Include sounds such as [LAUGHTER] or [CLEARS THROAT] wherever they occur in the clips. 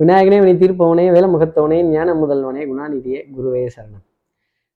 விநாயகனே வினை தீர்ப்பவனே வேலமுகத்தவனே ஞான முதல்வனே குணாநிதியே குருவே சரணம்.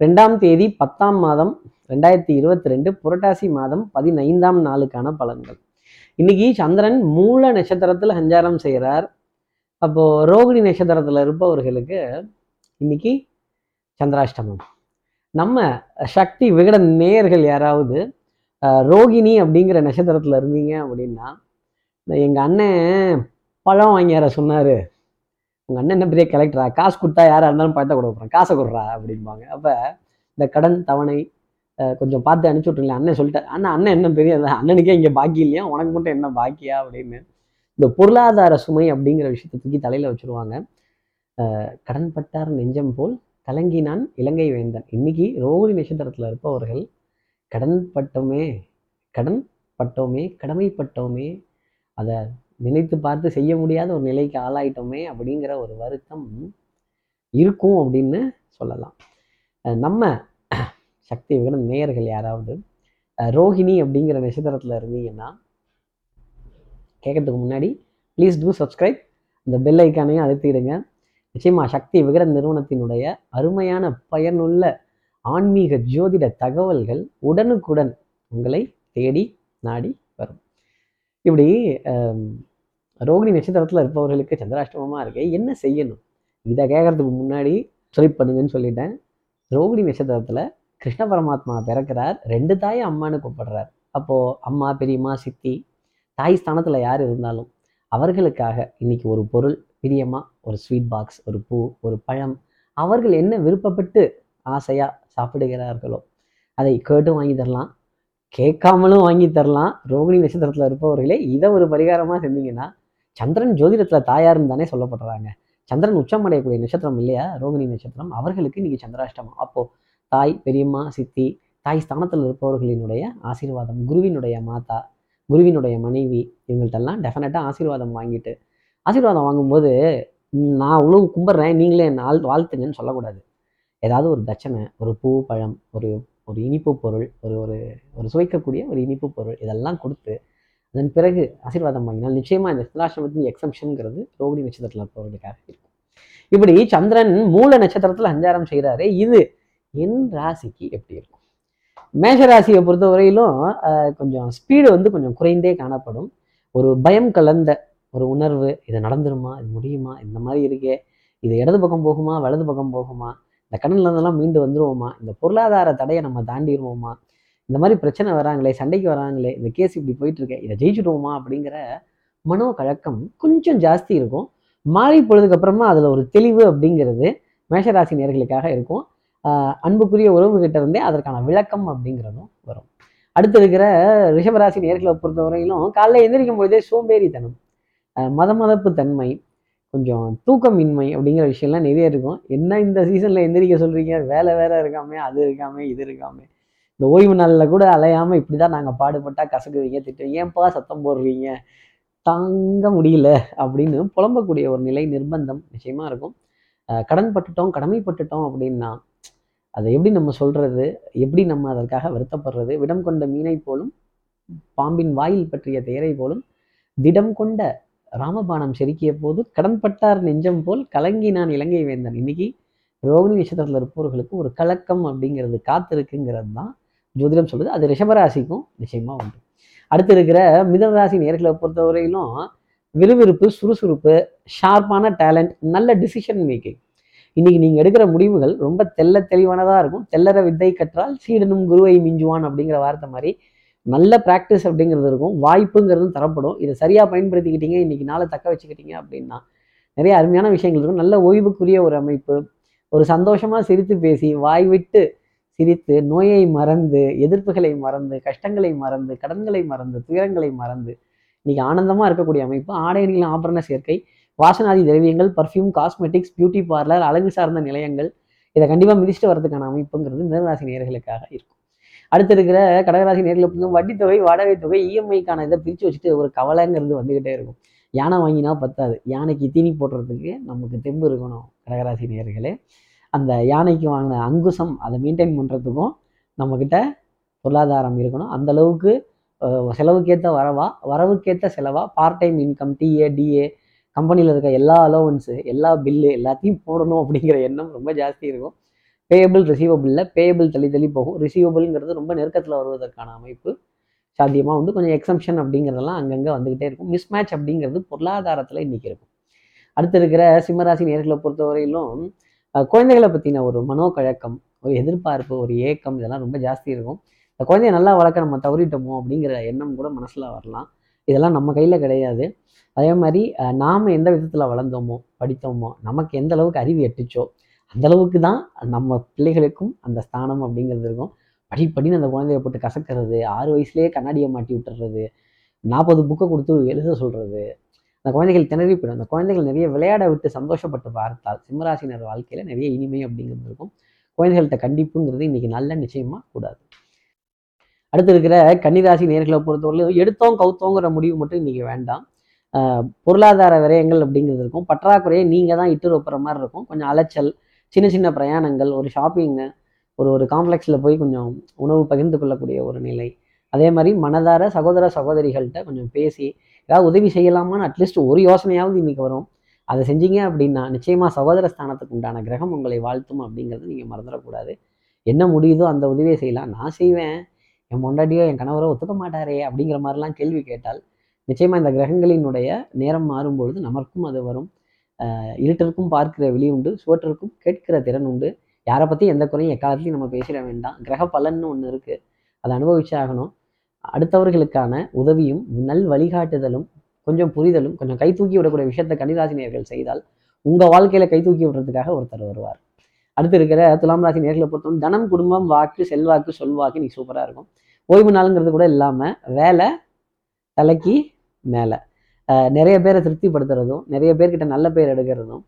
ரெண்டாம் தேதி பத்தாம் மாதம் ரெண்டாயிரத்தி இருபத்தி ரெண்டு புரட்டாசி மாதம் பதினைந்தாம் நாளுக்கான பலன்கள். இன்னைக்கு சந்திரன் மூல நட்சத்திரத்தில் சஞ்சாரம் செய்கிறார் அப்போது ரோகிணி நட்சத்திரத்தில் இருப்பவர்களுக்கு இன்னைக்கு சந்திராஷ்டமம். நம்ம சக்தி விகட நேயர்கள் யாராவது ரோகிணி அப்படிங்கிற நட்சத்திரத்தில் இருந்தீங்க அப்படின்னா எங்கள் அண்ணன் பழம் வாங்கியார சொன்னார். உங்கள் அண்ணன் என்ன பெரிய கலெக்டரா காசு கொடுத்தா யாராக இருந்தாலும் பழத்தை கொடுக்க போகிறேன் காசை கொடுறா அப்படிம்பாங்க. அப்போ இந்த கடன் தவணை கொஞ்சம் பார்த்து அனுப்பிச்சி விட்ருங்களேன் அண்ணன் சொல்லிட்டார். அண்ணன் அண்ணன் என்ன பெரிய அண்ணனுக்கே இங்கே பாக்கி இல்லையா? உனக்கு மட்டும் என்ன பாக்கியா? அப்படின்னு. இந்த பொருளாதார சுமை அப்படிங்கிற விஷயத்தை தூக்கி தலையில் வச்சுருவாங்க. கடன் பட்டார் நெஞ்சம் போல் கலங்கினான் இலங்கை வேந்தன். இன்னைக்கு ரோகிணி நட்சத்திரத்தில் இருப்பவர்கள் கடன் பட்டோமே கடன் பட்டோமே கடமைப்பட்டோமே அதை நினைத்து பார்த்து செய்ய முடியாத ஒரு நிலைக்கு ஆளாயிட்டோமே அப்படிங்கிற ஒரு வருத்தம் இருக்கும் அப்படின்னு சொல்லலாம். நம்ம [CLEARS THROAT] சக்தி விகடன் நேயர்கள் யாராவது ரோஹிணி அப்படிங்கிற நட்சத்திரத்தில் இருந்தீங்கன்னா கேட்கறதுக்கு முன்னாடி ப்ளீஸ் டூ சப்ஸ்கிரைப் இந்த பெல் ஐக்கானையும் அழுத்திடுங்க. நிச்சயமாக சக்தி விகடன் நிறுவனத்தினுடைய அருமையான பயனுள்ள ஆன்மீக ஜோதிட தகவல்கள் உடனுக்குடன் உங்களை தேடி நாடி வரும். இப்படி ரோகிணி நட்சத்திரத்தில் இருப்பவர்களுக்கு சந்திராஷ்டமமாக இருக்கு. என்ன செய்யணும்? இதை கேட்கறதுக்கு முன்னாடி சொல்லி பண்ணுங்கன்னு சொல்லிட்டேன். ரோகிணி நட்சத்திரத்தில் கிருஷ்ண பரமாத்மா பிறக்கிறார். ரெண்டு தாயை அம்மான்னு கூப்பிடுறார். அப்போது அம்மா பெரியம்மா சித்தி தாய் ஸ்தானத்தில் யார் இருந்தாலும் அவர்களுக்காக இன்னைக்கு ஒரு பொருள் பிரியமாக ஒரு ஸ்வீட் பாக்ஸ் ஒரு பூ ஒரு பழம் அவர்கள் என்ன விருப்பப்பட்டு ஆசையாக சாப்பிடுகிறார்களோ அதை கேட்டு வாங்கி தரலாம். கேட்காமலும் வாங்கி தரலாம். ரோகிணி நட்சத்திரத்தில் இருப்பவர்களே இதை ஒரு பரிகாரமாக செஞ்சீங்கன்னா சந்திரன் ஜோதிடத்தில் தாயாருன்னு தானே சொல்லப்படுறாங்க. சந்திரன் உச்சம் அடையக்கூடிய நட்சத்திரம் இல்லையா? ரோகிணி நட்சத்திரம். அவர்களுக்கு இன்றைக்கி சந்திராஷ்டமம். அப்போது தாய் பெரியம்மா சித்தி தாய் ஸ்தானத்தில் இருப்பவர்களினுடைய ஆசீர்வாதம் குருவினுடைய மாதா குருவினுடைய மனைவி இவங்கள்ட்டெல்லாம் டெஃபினட்டாக ஆசீர்வாதம் வாங்கிட்டு ஆசீர்வாதம் வாங்கும்போது நான் அவ்வளோ கும்பிட்றேன் நீங்களே என் ஆள் வாழ்த்துங்கன்னு சொல்லக்கூடாது. ஏதாவது ஒரு தட்சணை ஒரு பூ பழம் ஒரு ஒரு இனிப்பு பொருள் ஒரு ஒரு ஒரு சுவைக்கக்கூடிய ஒரு இனிப்பு பொருள் இதெல்லாம் கொடுத்து அதன் பிறகு ஆசீர்வாதம் வாங்கினால் நிச்சயமாக இந்த சிலாசிரமத்தின் எக்ஸம்ஷனுங்கிறது ரோகிணி நட்சத்திரத்தில் போகிறதுக்காக இருக்கும். இப்படி சந்திரன் மூல நட்சத்திரத்தில் சஞ்சாரம் செய்கிறாரு இது என் ராசிக்கு எப்படி இருக்கும்? மேஷ ராசியை பொறுத்த வரையிலும் ஆஹ், கொஞ்சம் ஸ்பீடு வந்து கொஞ்சம் குறைந்தே காணப்படும். ஒரு பயம் கலந்த ஒரு உணர்வு இது நடந்துருமா இது முடியுமா இந்த மாதிரி இருக்கே இது இடது பக்கம் போகுமா வலது பக்கம் போகுமா இந்த கடன்ல இருந்தெல்லாம் மீண்டு வந்துடுவோமா இந்த பொருளாதார தடையை நம்ம தாண்டிடுவோமா இந்த மாதிரி பிரச்சனை வராங்களே சண்டைக்கு வராங்களே இந்த கேஸ் இப்படி போயிட்டுருக்கு இதை ஜெயிச்சுடுவோமா? அப்படிங்கிற மனோ கழக்கம் கொஞ்சம் ஜாஸ்தி இருக்கும். மாறி பொழுதுக்கு அப்புறமா அதில் ஒரு தெளிவு அப்படிங்கிறது மேஷராசி நேர்களுக்காக இருக்கும். அன்புக்குரிய உறவுகிட்ட இருந்தே அதற்கான விளக்கம் அப்படிங்கிறதும் வரும். அடுத்து இருக்கிற ரிஷபராசி நேர்களை பொறுத்தவரையிலும் காலைல எந்திரிக்கும் பொழுதே சோம்பேறித்தனம் மத மதப்பு தன்மை கொஞ்சம் தூக்கமின்மை அப்படிங்கிற விஷயம்லாம் நிறைய இருக்கும். என்ன இந்த சீசனில் எந்திரிக்க சொல்கிறீங்க வேலை வேற இருக்காமே அது இருக்காமே இது இருக்காமே. இந்த ஓய்வு நாளில் கூட அலையாமல் இப்படி தான் நாங்கள் பாடுபட்டால் கசக்குவீங்க திட்டுவீங்க ஏன்பா சத்தம் போடுறீங்க? தாங்க முடியல அப்படின்னு புலம்பக்கூடிய ஒரு நிலை நிர்பந்தம் நிச்சயமாக இருக்கும். கடன் பட்டுட்டோம் கடமைப்பட்டுட்டோம் அப்படின்னா அதை எப்படி நம்ம சொல்கிறது எப்படி நம்ம அதற்காக வருத்தப்படுறது? விடம் கொண்ட மீனை போலும் பாம்பின் வாயில் பற்றிய தேரை போலும் திடம் கொண்ட ராமபானம் செருக்கிய போது கடன்பட்டார் நெஞ்சம் போல் கலங்கி நான் இலங்கை வேந்தன். இன்னைக்கு ரோகிணி நட்சத்திரத்தில் இருப்பவர்களுக்கு ஒரு கலக்கம் அப்படிங்கிறது காத்திருக்குங்கிறது தான் ஜோதிடம் சொல்லுது. அது ரிஷபராசிக்கும் நிச்சயமாக உண்டு. அடுத்து இருக்கிற மிதனராசி நேர்களை பொறுத்தவரையிலும் விறுவிறுப்பு சுறுசுறுப்பு ஷார்ப்பான டேலண்ட் நல்ல டிசிஷன் மேக்கிங் இன்னைக்கு நீங்கள் எடுக்கிற முடிவுகள் ரொம்ப தெல்ல தெளிவானதாக இருக்கும். தெல்லற வித்தை கற்றால் சீடனும் குருவை மிஞ்சுவான் அப்படிங்கிற வார்த்தை மாதிரி நல்ல ப்ராக்டிஸ் அப்படிங்கிறது இருக்கும். வாய்ப்புங்கிறதும் தரப்படும். இதை சரியா பயன்படுத்திக்கிட்டீங்க இன்னைக்கு நாளை தக்க வச்சுக்கிட்டீங்க அப்படின்னா நிறைய அருமையான விஷயங்கள் இருக்கும். நல்ல ஓய்வுக்குரிய ஒரு அமைப்பு ஒரு சந்தோஷமா சிரித்து பேசி வாய் விட்டு சிரித்து நோயை மறந்து எதிர்ப்புகளை மறந்து கஷ்டங்களை மறந்து கடன்களை மறந்து துயரங்களை மறந்து இன்னைக்கு ஆனந்தமா இருக்கக்கூடிய அமைப்பு. ஆடைகளின் ஆபரண சேர்க்கை வாசனாதி திரவியங்கள் பர்ஃப்யூம் காஸ்மெட்டிக்ஸ் பியூட்டி பார்லர் அழகு சார்ந்த நிலையங்கள் இதை கண்டிப்பாக மிதிச்சுட்டு வரதுக்கான அமைப்புங்கிறது மிதராசி நேர்களுக்காக இருக்கும். அடுத்து இருக்கிற கடகராசி நேரில் வட்டி தொகை வாடகை தொகை இஎம்ஐக்கான இதை பிரித்து வச்சுட்டு ஒரு கவலைங்கிறது வந்துக்கிட்டே இருக்கும். யானை வாங்கினா பத்தாது. யானைக்கு தீனி போடுறதுக்கு நமக்கு தெம்பு இருக்கணும் கடகராசி நேர்களே அந்த யானைக்கு வாங்கின அங்குசம் அதை மெயின்டைன் பண்ணுறதுக்கும் நம்மக்கிட்ட பொருளாதாரம் இருக்கணும். அந்த அளவுக்கு செலவுக்கேற்ற வரவா வரவுக்கேற்ற செலவா பார்ட் டைம் இன்கம் டிஏ டிஏ கம்பெனியில் இருக்க எல்லா அலோவன்ஸு எல்லா பில்லு எல்லாத்தையும் போடணும் அப்படிங்கிற எண்ணம் ரொம்ப ஜாஸ்தி இருக்கும். பேயபிள் ரிசீவபிளில் பேயபிள் தள்ளி தள்ளி போகும். ரிசீவபிள்ங்கிறது ரொம்ப நெருக்கத்தில் வருவதற்கான அமைப்பு சாத்தியமாக வந்து கொஞ்சம் எக்ஸம்ஷன் அப்படிங்கிறதெல்லாம் அங்கங்கே வந்துக்கிட்டே இருக்கும். மிஸ்மேட்ச் அப்படிங்கிறது பொருளாதாரத்தில் இன்றைக்கி இருக்கும். அடுத்து இருக்கிற சிம்மராசி நேர்களை பொறுத்தவரையிலும் குழந்தைகளை பற்றின ஒரு மனோக்கழக்கம் ஒரு எதிர்பார்ப்பு ஒரு ஏக்கம் இதெல்லாம் ரொம்ப ஜாஸ்தி இருக்கும். இந்த குழந்தைய நல்லா வளர்க்க நம்ம தவறிட்டோமோ அப்படிங்கிற எண்ணம் கூட மனசில் வரலாம். இதெல்லாம் நம்ம கையில் கிடையாது. அதே மாதிரி நாம் எந்த விதத்தில் வளர்ந்தோமோ படித்தோமோ நமக்கு எந்த அளவுக்கு அறிவு எட்டுச்சோ அந்த அளவுக்கு தான் நம்ம பிள்ளைகளுக்கும் அந்த ஸ்தானம் அப்படிங்கிறது இருக்கும். படிப்படின்னு அந்த குழந்தைய போட்டு கசக்கிறது ஆறு வயசுலேயே கண்ணாடியை மாட்டி விட்டுறது நாற்பது புக்கை கொடுத்து எழுத சொல்கிறது அந்த குழந்தைகள் திணறி போயிடும். அந்த குழந்தைகள் நிறைய விளையாட விட்டு சந்தோஷப்பட்டு பார்த்தால் சிம்மராசினர் வாழ்க்கையில் நிறைய இனிமை அப்படிங்கிறது இருக்கும். குழந்தைகள்கிட்ட கண்டிப்புங்கிறது இன்னைக்கு நல்ல நிச்சயமா கூடாது. அடுத்து இருக்கிற கன்னிராசி நேர்களை பொறுத்தவரையிலும் எடுத்தோம் கவுத்தோங்கிற முடிவு மட்டும் இன்னைக்கு வேண்டாம். பொருளாதார விரயங்கள் அப்படிங்கிறது இருக்கும். பற்றாக்குறையை நீங்கள் தான் இட்டு வைப்புற மாதிரி இருக்கும். கொஞ்சம் அலைச்சல் சின்ன சின்ன பிரயாணங்கள் ஒரு ஷாப்பிங்கு ஒரு ஒரு காம்ப்ளெக்ஸில் போய் கொஞ்சம் உணவு பகிர்ந்து கொள்ளக்கூடிய ஒரு நிலை. அதே மாதிரி மனதார சகோதர சகோதரிகள்கிட்ட கொஞ்சம் பேசி ஏதாவது உதவி செய்யலாமான்னு அட்லீஸ்ட் ஒரு யோசனையாவது இன்றைக்கி வரும். அதை செஞ்சீங்க அப்படின்னா நிச்சயமாக சகோதர ஸ்தானத்துக்கு உண்டான கிரகம் உங்களை வாழ்த்தும் அப்படிங்கிறது நீங்கள் மறந்துடக்கூடாது. என்ன முடியுதோ அந்த உதவியை செய்யலாம். நான் செய்வேன். என் மொண்டாட்டியோ என் கணவரோ ஒத்துக்க மாட்டாரே அப்படிங்கிற மாதிரிலாம் கேள்வி கேட்டால் நிச்சயமாக இந்த கிரகங்களினுடைய நேரம் மாறும்பொழுது நமக்கும் அது வரும். இருட்டருக்கும் பார்க்கிற வெளி உண்டு சுவற்றிற்கும் கேட்கிற திறன் உண்டு. யாரை பற்றி எந்த குறையும் எக்காலத்துலையும் நம்ம பேசிட வேண்டாம். கிரக பலன்னு ஒன்று இருக்குது அதை அனுபவிச்சாகணும் அடுத்தவர்களுக்கான உதவியும் நல் வழிகாட்டுதலும் கொஞ்சம் புரிதலும் கொஞ்சம் கை தூக்கி விடக்கூடிய விஷயத்தை கன்னிராசினியர்கள் செய்தால் உங்கள் வாழ்க்கையில் கை தூக்கி விடுறதுக்காக ஒருத்தர் வருவார். அடுத்து இருக்கிற துலாம் ராசி நேர்களை பொறுத்தவரை தனம் குடும்பம் வாக்கு செல்வாக்கு சொல்வாக்கு நீ சூப்பராக இருக்கும். ஓய்வு நாளுங்கிறது கூட இல்லாமல் வேலை தலைக்கு மேலே. நிறைய பேரை திருப்திப்படுத்துறதும் நிறைய பேர்கிட்ட நல்ல பேர் எடுக்கிறதும்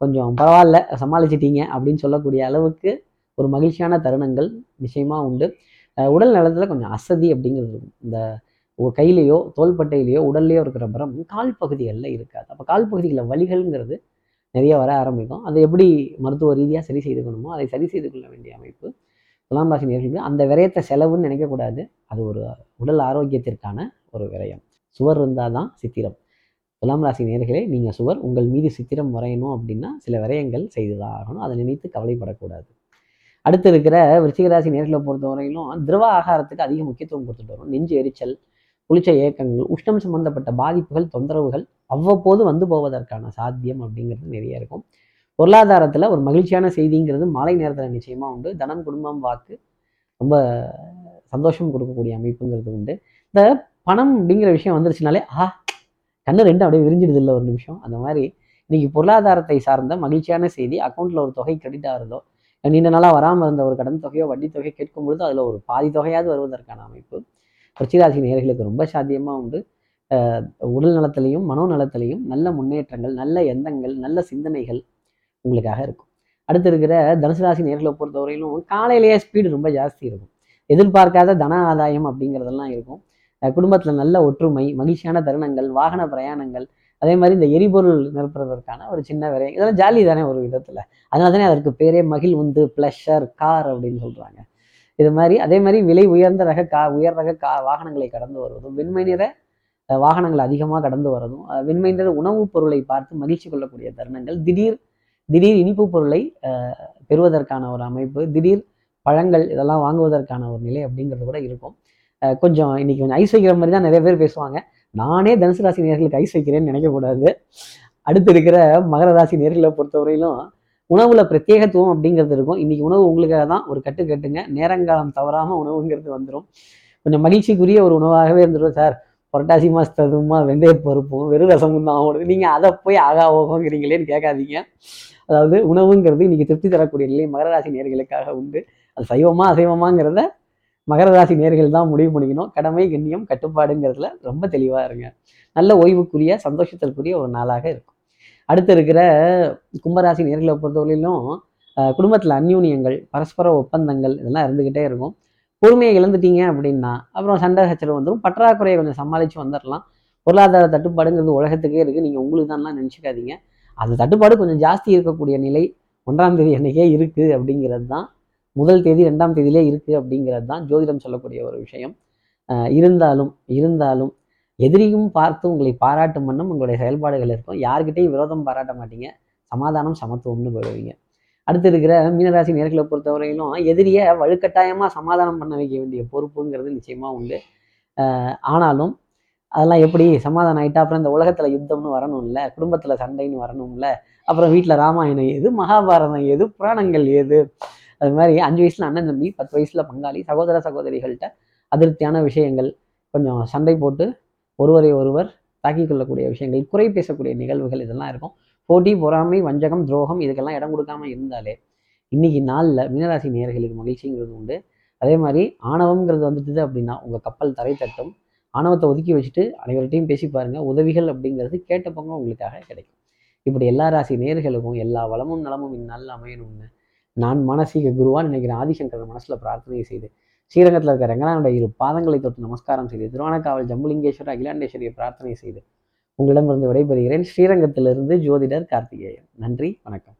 கொஞ்சம் பரவாயில்ல சமாளிச்சிட்டீங்க அப்படின்னு சொல்லக்கூடிய அளவுக்கு ஒரு மகிழ்ச்சியான தருணங்கள் நிச்சயமாக உண்டு. உடல் நலத்தில் கொஞ்சம் அசதி அப்படிங்கிறது இருக்கும். இந்த ஒரு கையிலையோ தோள்பட்டையிலையோ உடல்லையோ இருக்கிற பரம் கால் பகுதிகளில் இருக்காது. அப்போ கால் பகுதிகளில் வலிகள்ங்கிறது நிறைய வர ஆரம்பிக்கும். அதை எப்படி மருத்துவ ரீதியாக சரி செய்துக்கணுமோ அதை சரி செய்து கொள்ள வேண்டிய அமைப்பு துலாம் ராசி நேர்களுக்கு. அந்த விரயத்தை செலவுன்னு நினைக்கக்கூடாது. அது ஒரு உடல் ஆரோக்கியத்திற்கான ஒரு விரயம். சுவர் இருந்தால் தான் சித்திரம். துலாம் ராசி நேர்களே நீங்கள் சுவர் உங்கள் மீது சித்திரம் வரையணும் அப்படின்னா சில விரயங்கள் செய்து தான் ஆகணும். அதை நினைத்து கவலைப்படக்கூடாது. அடுத்து இருக்கிற விருச்சிகராசி ராசி பொறுத்த வரையிலும் திரவ ஆகாரத்துக்கு அதிக முக்கியத்துவம் கொடுத்துட்டு வரும். நெஞ்சு எரிச்சல் புளிச்ச ஏக்கங்கள் உஷ்ணம் சம்பந்தப்பட்ட பாதிப்புகள் தொந்தரவுகள் அவ்வப்போது வந்து போவதற்கான சாத்தியம் அப்படிங்கிறது நிறைய இருக்கும். பொருளாதாரத்தில் ஒரு மகிழ்ச்சியான செய்திங்கிறது மாலை நேரத்தில் நிச்சயமாக உண்டு. தனம் குடும்பம் வாக்கு ரொம்ப சந்தோஷம் கொடுக்கக்கூடிய அமைப்புங்கிறது உண்டு. இந்த பணம் அப்படிங்கிற விஷயம் வந்துருச்சுனாலே ஆ கண்ணு ரெண்டு அப்படியே விரிஞ்சிடுது இல்லை ஒரு நிமிஷம். அந்த மாதிரி இன்னைக்கு பொருளாதாரத்தை சார்ந்த மகிழ்ச்சியான செய்தி அக்கௌண்ட்டில் ஒரு தொகை கிரெடிட் ஆகிறதோ நீண்ட நாளாக வராமல் இருந்த ஒரு கடன் தொகையோ வட்டி தொகையோ கேட்கும் பொழுது அதில் ஒரு பாதி தொகையாவது வருவதற்கான அமைப்பு. ரிச்சிராசி நேர்களுக்கு ரொம்ப சாத்தியமாக உண்டு. உடல் நலத்திலையும் மனோ நலத்திலையும் நல்ல முன்னேற்றங்கள் நல்ல எண்ணங்கள் நல்ல சிந்தனைகள் உங்களுக்காக இருக்கும். அடுத்து இருக்கிற தனுசு ராசி நேர்களை பொறுத்தவரையிலும் காலையிலேயே ஸ்பீடு ரொம்ப ஜாஸ்தி இருக்கும். எதிர்பார்க்காத தன ஆதாயம் அப்படிங்கிறதெல்லாம் இருக்கும். குடும்பத்தில் நல்ல ஒற்றுமை மகிழ்ச்சியான தருணங்கள் வாகன பிரயாணங்கள் அதே மாதிரி இந்த எரிபொருள் நிரப்புறதற்கான ஒரு சின்ன விரை இதெல்லாம் ஜாலி தானே ஒரு விதத்தில். அதனால தானே அதற்கு பேரே மகிழ் உந்து ப்ளஷர் கார் அப்படின்னு சொல்கிறாங்க இது மாதிரி அதே மாதிரி விலை உயர்ந்த ரக கா உயர் ரக கா வாகனங்களை கடந்து வருவதும் வெண்மை நிற வாகனங்கள் அதிகமாக கடந்து வரதும் வெண்மை நிற உணவுப் பொருளை பார்த்து மகிழ்ச்சி கொள்ளக்கூடிய தருணங்கள். திடீர் திடீர் இனிப்பு பொருளை பெறுவதற்கான ஒரு அமைப்பு திடீர் பழங்கள் இதெல்லாம் வாங்குவதற்கான ஒரு நிலை அப்படிங்கிறது கூட இருக்கும். கொஞ்சம் இன்னைக்கு கொஞ்சம் ஐஸ் வைக்கிற மாதிரி தான் நிறைய பேர் பேசுவாங்க. நானே தனுசு ராசி நேர்களுக்கு ஐஸ் வைக்கிறேன்னு நினைக்கக்கூடாது. அடுத்து இருக்கிற மகர ராசி நேர்களை பொறுத்தவரையிலும் உணவுல பிரத்யேகத்துவம் அப்படிங்கிறது இருக்கும். இன்னைக்கு உணவு உங்களுக்காக தான். ஒரு கட்டு கட்டுங்க. நேரங்காலம் தவறாம உணவுங்கிறது வந்துடும் கொஞ்சம் மகிழ்ச்சிக்குரிய ஒரு உணவாகவே இருந்துடும் சார். புரட்டாசி மாசத்ததுமா வெந்தய பருப்பும் வெறும் ரசமும் தான் ஓடுது நீங்க அதை போய் ஆகா ஓகோங்கிறீங்களேன்னு கேட்காதீங்க. அதாவது உணவுங்கிறது இன்னைக்கு திருப்தி தரக்கூடிய நிலை மகர ராசி நேர்களுக்காக உண்டு. அது சைவமா அசைவமாங்கிறத மகர ராசி நேர்கள் தான் முடிவு பண்ணிக்கணும். கடமை கண்ணியம் கட்டுப்பாடுங்கிறதுல ரொம்ப தெளிவாக இருங்க. நல்ல ஓய்வுக்குரிய சந்தோஷத்திற்குரிய ஒரு நாளாக இருக்கும். அடுத்து இருக்கிற கும்பராசி நேர்களை பொறுத்தவரையிலும் குடும்பத்தில் அந்யூன்யங்கள் பரஸ்பர ஒப்பந்தங்கள் இதெல்லாம் இருந்துக்கிட்டே இருக்கும். பொறுமையை இழந்துட்டீங்க அப்படின்னா அப்புறம் சண்டை சச்சரவு வந்துடும் பற்றாக்குறையை கொஞ்சம் சமாளித்து வந்துடலாம் பொருளாதார தட்டுப்பாடுங்கிறது உலகத்துக்கே இருக்குது நீங்கள் உங்களுக்கு தான்லாம் நினச்சிக்காதீங்க. அந்த தட்டுப்பாடு கொஞ்சம் ஜாஸ்தி இருக்கக்கூடிய நிலை ஒன்றாம் தேதி அன்றைக்கே இருக்குது அப்படிங்கிறது தான் முதல் தேதி ரெண்டாம் தேதியிலே இருக்குது அப்படிங்கிறது தான் ஜோதிடம் சொல்லக்கூடிய ஒரு விஷயம். அஹ் இருந்தாலும் இருந்தாலும் எதிரியும் பார்த்து உங்களை பாராட்டும் வண்ணம் உங்களுடைய செயல்பாடுகள் இருக்கும். யார்கிட்டையும் விரோதம் பாராட்ட மாட்டீங்க. சமாதானம் சமத்துவம்னு போயிடுவீங்க. அடுத்து இருக்கிற மீனராசி நேர்களை பொறுத்தவரையிலும் எதிரியை வலுக்கட்டாயமாக சமாதானம் பண்ண வைக்க வேண்டிய பொறுப்புங்கிறது நிச்சயமாக உண்டு. ஆஹ் ஆனாலும் அதெல்லாம் எப்படி சமாதானம் ஆயிட்டா அப்புறம் இந்த உலகத்தில் யுத்தம்னு வரணும்ல குடும்பத்தில் சண்டைன்னு வரணும்ல அப்புறம் வீட்டில் ராமாயணம் எது மகாபாரதம் எது புராணங்கள் எது அது மாதிரி அஞ்சு வயசுல அண்ணன் தம்பி பத்து வயசுல பங்காளி சகோதர சகோதரிகள்கிட்ட அதிருப்தியான விஷயங்கள் கொஞ்சம் சண்டை போட்டு ஒருவரை ஒருவர் தாக்கிக் கொள்ளக்கூடிய விஷயங்கள் குறை பேசக்கூடிய நிகழ்வுகள் இதெல்லாம் இருக்கும். போட்டி பொறாமை வஞ்சகம் துரோகம் இதுக்கெல்லாம் இடம் கொடுக்காம இருந்தாலே இன்னைக்கு நாளில் மீனராசி நேயர்களுக்கு மகிழ்ச்சிங்கிறது உண்டு. அதே மாதிரி ஆணவம்ங்கிறது வந்துட்டுது அப்படின்னா உங்கள் கப்பல் தரை தட்டும். ஆணவத்தை ஒதுக்கி வச்சுட்டு அனைவர்கிட்டையும் பேசி பாருங்க. உதவிகள் அப்படிங்கிறது கேட்ட பங்கம் உங்களுக்காக கிடைக்கும். இப்படி எல்லா ராசி நேர்களுக்கும் எல்லா வளமும் நலமும் இந்நாளில் அமையணும்னு நான் மானசீக குருவான் நினைக்கிறேன். ஆதிசங்கரன் மனசுல பிரார்த்தனை செய்து ஸ்ரீரங்கத்தில் இருக்க ரங்கநாதனுடைய இரு பாதங்களை தொட்டு நமஸ்காரம் செய்து திருவானக்காவல் ஜம்புலிங்கேஸ்வரர் அகிலாண்டேஸ்வரியை பிரார்த்தனை செய்து உங்களிடமிருந்து விடைபெறுகிறேன். ஸ்ரீரங்கத்திலிருந்து ஜோதிடர் கார்த்திகேயன். நன்றி வணக்கம்.